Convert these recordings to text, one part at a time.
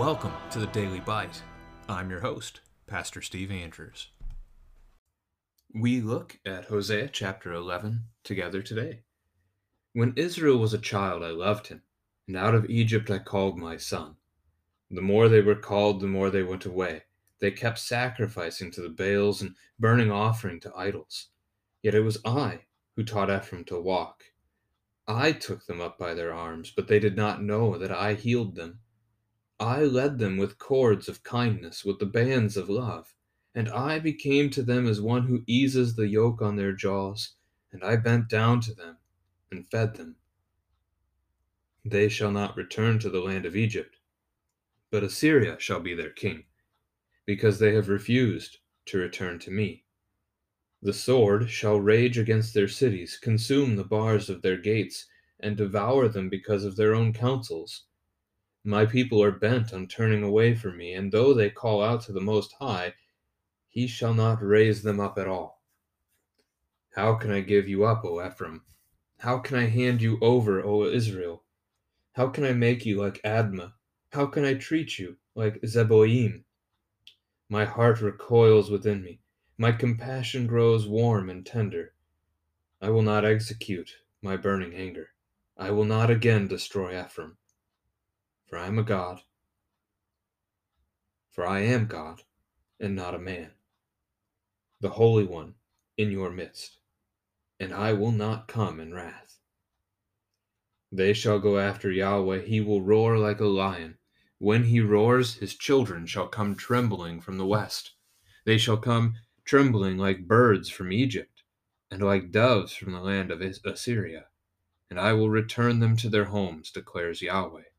Welcome to the Daily Bite. I'm your host, Pastor Steve Andrews. We look at Hosea chapter 11 together today. When Israel was a child, I loved him, and out of Egypt I called my son. The more they were called, the more they went away. They kept sacrificing to the Baals and burning offering to idols. Yet it was I who taught Ephraim to walk. I took them up by their arms, but they did not know that I healed them. I led them with cords of kindness, with the bands of love, and I became to them as one who eases the yoke on their jaws, and I bent down to them and fed them. They shall not return to the land of Egypt, but Assyria shall be their king, because they have refused to return to me. The sword shall rage against their cities, consume the bars of their gates, and devour them because of their own counsels. My people are bent on turning away from me, and though they call out to the Most High, he shall not raise them up at all. How can I give you up, O Ephraim? How can I hand you over, O Israel? How can I make you like Admah? How can I treat you like Zeboim? My heart recoils within me. My compassion grows warm and tender. I will not execute my burning anger. I will not again destroy Ephraim for I am a God. For I am God, and not a man, the Holy One in your midst, and I will not come in wrath. They shall go after Yahweh, he will roar like a lion. When he roars, his children shall come trembling from the west. They shall come trembling like birds from Egypt, and like doves from the land of Assyria. And I will return them to their homes, declares Yahweh.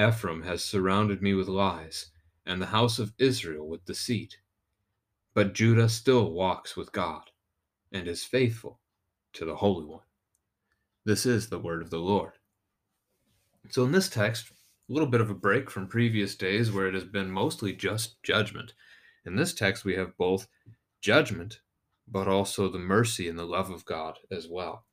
Ephraim has surrounded me with lies, and the house of Israel with deceit. But Judah still walks with God, and is faithful to the Holy One. This is the word of the Lord. So, in this text, a little bit of a break from previous days where it has been mostly just judgment. In this text, we have both judgment, but also the mercy and the love of God as well.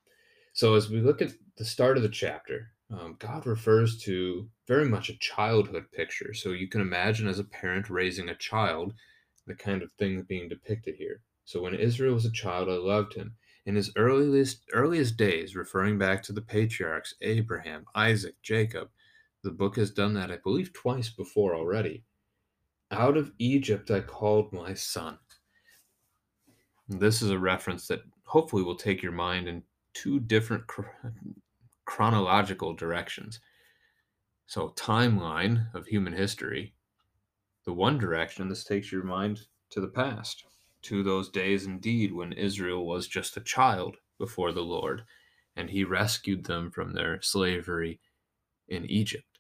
So, as we look at the start of the chapter, um, God refers to very much a childhood picture. So you can imagine as a parent raising a child, the kind of thing being depicted here. So when Israel was a child, I loved him. In his earliest earliest days, referring back to the patriarchs Abraham, Isaac, Jacob, the book has done that, I believe, twice before already. Out of Egypt I called my son. This is a reference that hopefully will take your mind in two different chronological directions. So, timeline of human history, the one direction, this takes your mind to the past, to those days indeed when Israel was just a child before the Lord, and he rescued them from their slavery in Egypt.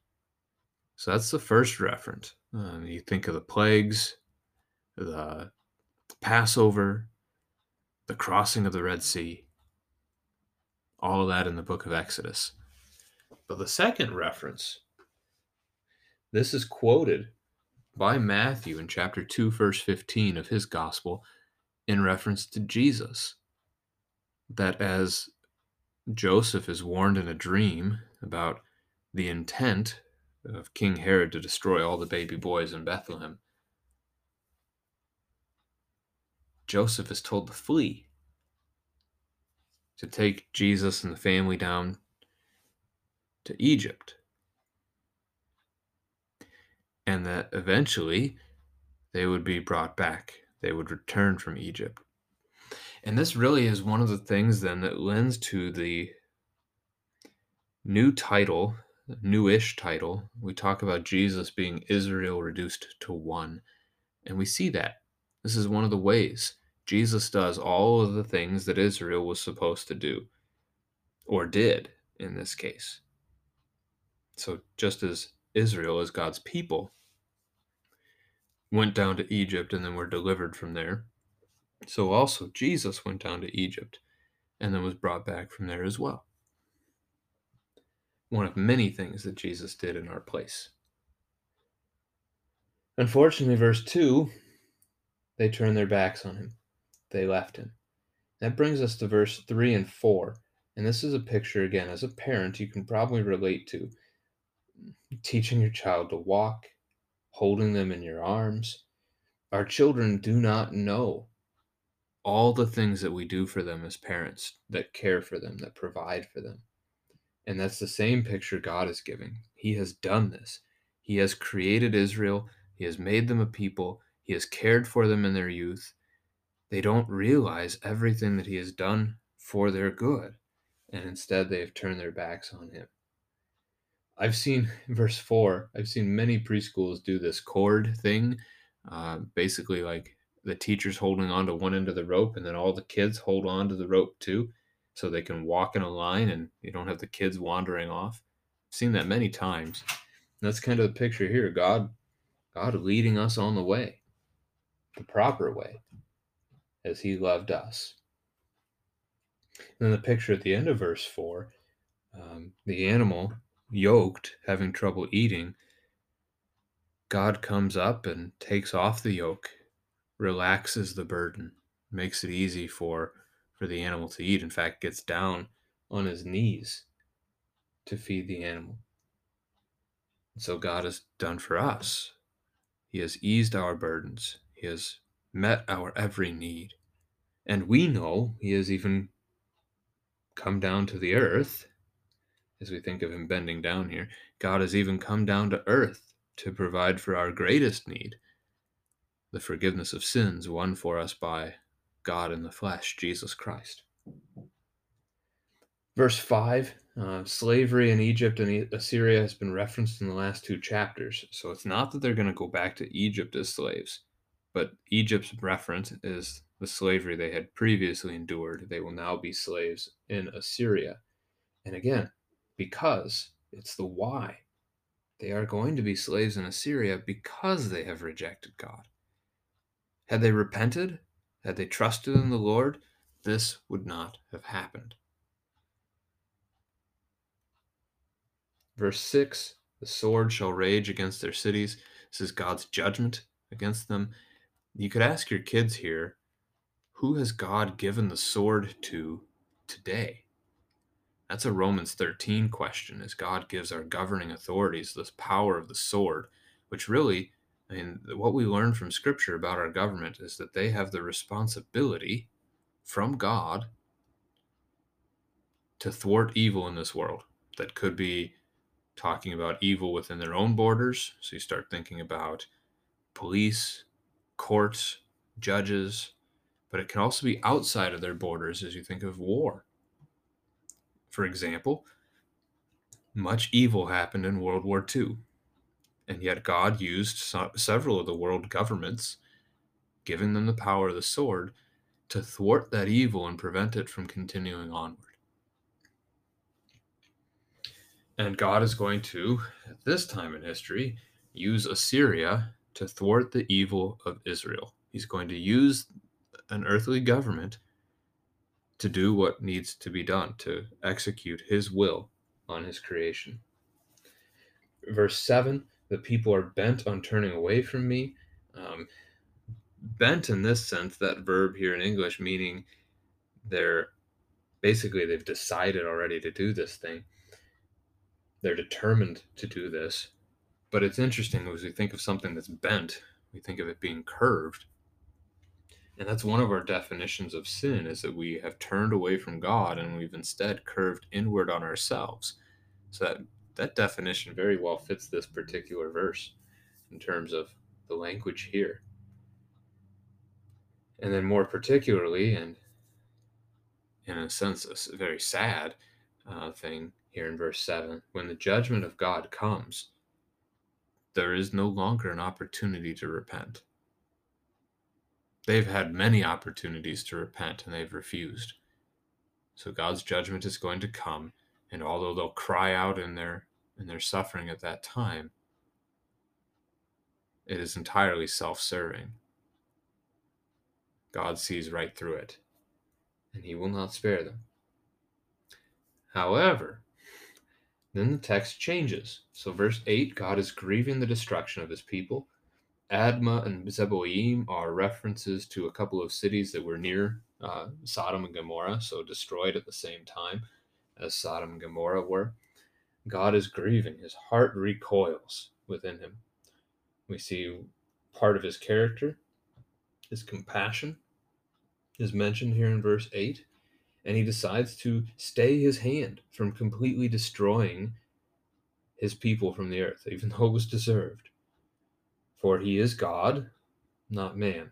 So that's the first reference. Um, you think of the plagues, the Passover, the crossing of the Red Sea, all of that in the book of Exodus. But the second reference, this is quoted by Matthew in chapter 2, verse 15 of his gospel in reference to Jesus. That as Joseph is warned in a dream about the intent of King Herod to destroy all the baby boys in Bethlehem, Joseph is told to flee to take Jesus and the family down to Egypt. And that eventually they would be brought back. They would return from Egypt. And this really is one of the things then that lends to the new title, newish title. We talk about Jesus being Israel reduced to one. And we see that. This is one of the ways Jesus does all of the things that Israel was supposed to do, or did in this case. So, just as Israel, as God's people, went down to Egypt and then were delivered from there, so also Jesus went down to Egypt and then was brought back from there as well. One of many things that Jesus did in our place. Unfortunately, verse 2 they turned their backs on him they left him. That brings us to verse 3 and 4. And this is a picture, again, as a parent, you can probably relate to teaching your child to walk holding them in your arms. Our children do not know all the things that we do for them as parents that care for them, that provide for them. And that's the same picture God is giving. He has done this. He has created Israel, He has made them a people, He has cared for them in their youth. They don't realize everything that He has done for their good, and instead they have turned their backs on Him. I've seen verse 4, I've seen many preschools do this cord thing. Uh, basically, like the teacher's holding on to one end of the rope, and then all the kids hold on to the rope too, so they can walk in a line and you don't have the kids wandering off. I've seen that many times. And that's kind of the picture here. God, God leading us on the way, the proper way, as He loved us. And then the picture at the end of verse 4 um, the animal yoked, having trouble eating, God comes up and takes off the yoke, relaxes the burden, makes it easy for for the animal to eat. In fact, gets down on his knees to feed the animal. So God has done for us. He has eased our burdens. He has met our every need. And we know He has even come down to the earth as we think of him bending down here, God has even come down to earth to provide for our greatest need the forgiveness of sins won for us by God in the flesh, Jesus Christ. Verse 5 uh, slavery in Egypt and Assyria has been referenced in the last two chapters. So it's not that they're going to go back to Egypt as slaves, but Egypt's reference is the slavery they had previously endured. They will now be slaves in Assyria. And again, because it's the why. They are going to be slaves in Assyria because they have rejected God. Had they repented, had they trusted in the Lord, this would not have happened. Verse 6 The sword shall rage against their cities. This is God's judgment against them. You could ask your kids here who has God given the sword to today? That's a Romans 13 question, as God gives our governing authorities this power of the sword, which really, I mean, what we learn from Scripture about our government is that they have the responsibility from God to thwart evil in this world. That could be talking about evil within their own borders. So you start thinking about police, courts, judges, but it can also be outside of their borders as you think of war for example, much evil happened in World War II, and yet God used so- several of the world governments, giving them the power of the sword, to thwart that evil and prevent it from continuing onward. And God is going to, at this time in history, use Assyria to thwart the evil of Israel. He's going to use an earthly government to do what needs to be done to execute his will on his creation. Verse 7 the people are bent on turning away from me. Um, bent in this sense, that verb here in English, meaning they're basically they've decided already to do this thing. They're determined to do this. But it's interesting as we think of something that's bent, we think of it being curved. And that's one of our definitions of sin is that we have turned away from God and we've instead curved inward on ourselves. So that, that definition very well fits this particular verse in terms of the language here. And then, more particularly, and in a sense, a very sad uh, thing here in verse 7 when the judgment of God comes, there is no longer an opportunity to repent. They've had many opportunities to repent and they've refused. So God's judgment is going to come, and although they'll cry out in their in their suffering at that time, it is entirely self-serving. God sees right through it, and he will not spare them. However, then the text changes. So, verse 8 God is grieving the destruction of his people Admah and Zeboim are references to a couple of cities that were near uh, Sodom and Gomorrah, so destroyed at the same time as Sodom and Gomorrah were. God is grieving, his heart recoils within him. We see part of his character, his compassion is mentioned here in verse 8, and he decides to stay his hand from completely destroying his people from the earth, even though it was deserved. For he is God, not man.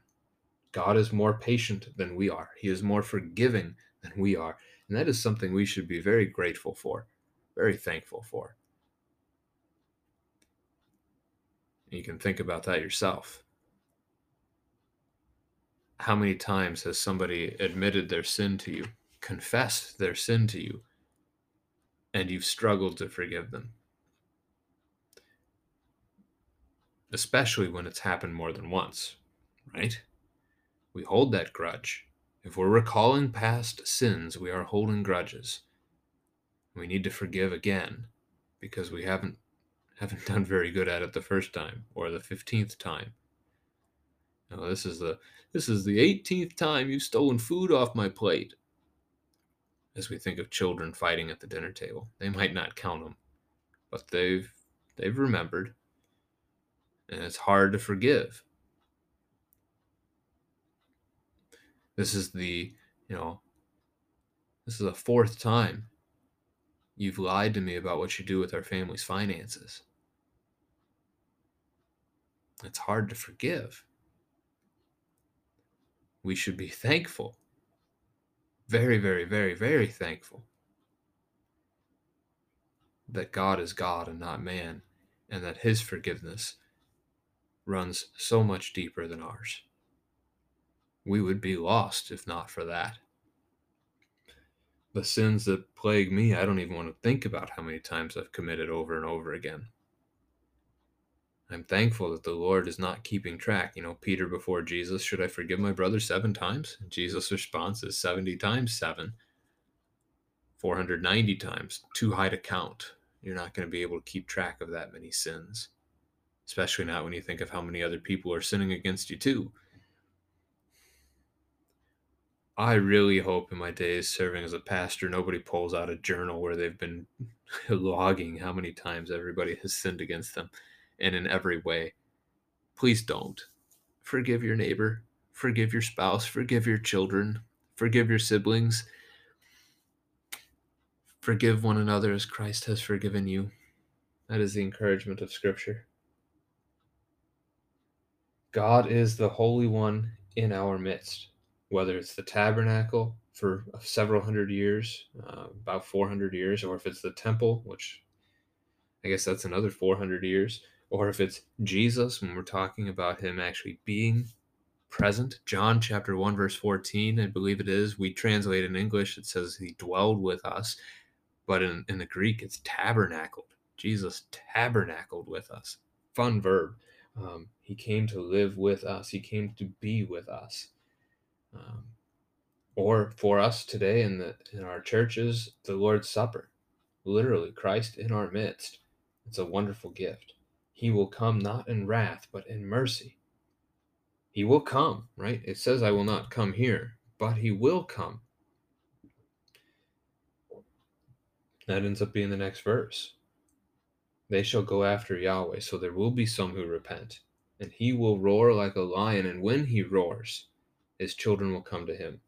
God is more patient than we are, he is more forgiving than we are. And that is something we should be very grateful for, very thankful for. You can think about that yourself. How many times has somebody admitted their sin to you, confessed their sin to you, and you've struggled to forgive them? Especially when it's happened more than once, right? We hold that grudge. If we're recalling past sins, we are holding grudges. We need to forgive again because we haven't haven't done very good at it the first time or the 15th time. Now, this is the this is the 18th time you've stolen food off my plate. As we think of children fighting at the dinner table, they might not count them, but they've they've remembered. And it's hard to forgive. This is the, you know, this is the fourth time you've lied to me about what you do with our family's finances. It's hard to forgive. We should be thankful. Very, very, very, very thankful that God is God and not man, and that his forgiveness runs so much deeper than ours. We would be lost if not for that. The sins that plague me, I don't even want to think about how many times I've committed over and over again. I'm thankful that the Lord is not keeping track. You know, Peter before Jesus, should I forgive my brother seven times? Jesus' response is 70 times seven, 490 times, too high to count. You're not going to be able to keep track of that many sins, especially not when you think of how many other people are sinning against you, too. I really hope in my days serving as a pastor, nobody pulls out a journal where they've been logging how many times everybody has sinned against them and in every way. Please don't. Forgive your neighbor, forgive your spouse, forgive your children, forgive your siblings. Forgive one another as Christ has forgiven you. That is the encouragement of Scripture. God is the Holy One in our midst, whether it's the tabernacle for several hundred years, uh, about 400 years, or if it's the temple, which I guess that's another 400 years, or if it's Jesus when we're talking about him actually being present. John chapter 1 verse 14, I believe it is. We translate in English it says he dwelled with us, but in, in the Greek it's tabernacled. Jesus tabernacled with us. Fun verb. Um, he came to live with us. He came to be with us. Um, or for us today in the in our churches, the Lord's Supper, literally Christ in our midst. It's a wonderful gift. He will come not in wrath, but in mercy. He will come, right? It says, I will not come here, but he will come. That ends up being the next verse. They shall go after Yahweh, so there will be some who repent, and he will roar like a lion, and when he roars, his children will come to him.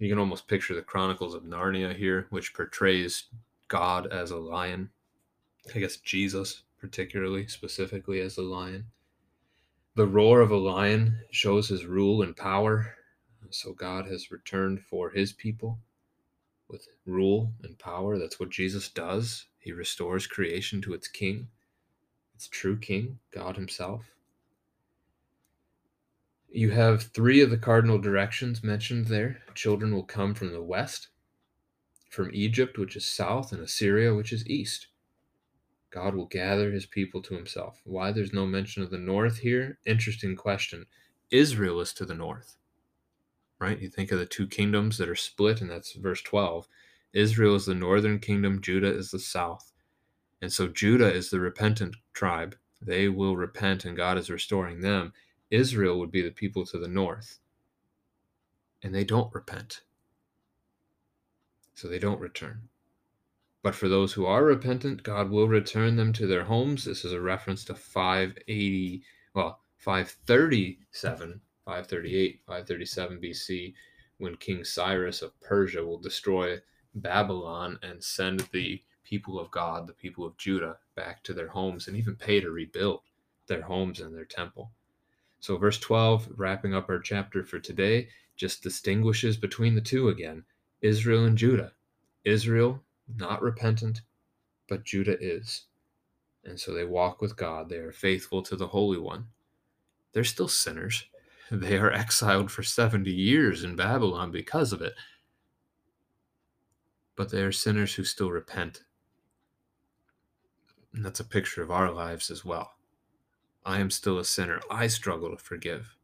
You can almost picture the Chronicles of Narnia here, which portrays God as a lion. I guess Jesus particularly, specifically as a lion. The roar of a lion shows his rule and power. So God has returned for his people with rule and power. That's what Jesus does. He restores creation to its king, its true king, God himself. You have three of the cardinal directions mentioned there. Children will come from the west, from Egypt, which is south, and Assyria, which is east. God will gather his people to himself. Why there's no mention of the north here? Interesting question. Israel is to the north, right? You think of the two kingdoms that are split, and that's verse 12. Israel is the northern kingdom, Judah is the south. And so Judah is the repentant tribe. They will repent, and God is restoring them. Israel would be the people to the north, and they don't repent. So they don't return. But for those who are repentant, God will return them to their homes. This is a reference to 580, well, 537, 538, 537 BC, when King Cyrus of Persia will destroy Babylon and send the people of God, the people of Judah, back to their homes and even pay to rebuild their homes and their temple. So, verse 12, wrapping up our chapter for today, just distinguishes between the two again Israel and Judah. Israel, not repentant, but Judah is. And so they walk with God. They are faithful to the Holy One. They're still sinners. They are exiled for 70 years in Babylon because of it. But they are sinners who still repent. And that's a picture of our lives as well. I am still a sinner. I struggle to forgive.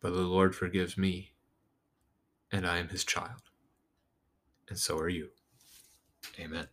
But the Lord forgives me, and I am his child. And so are you. Amen.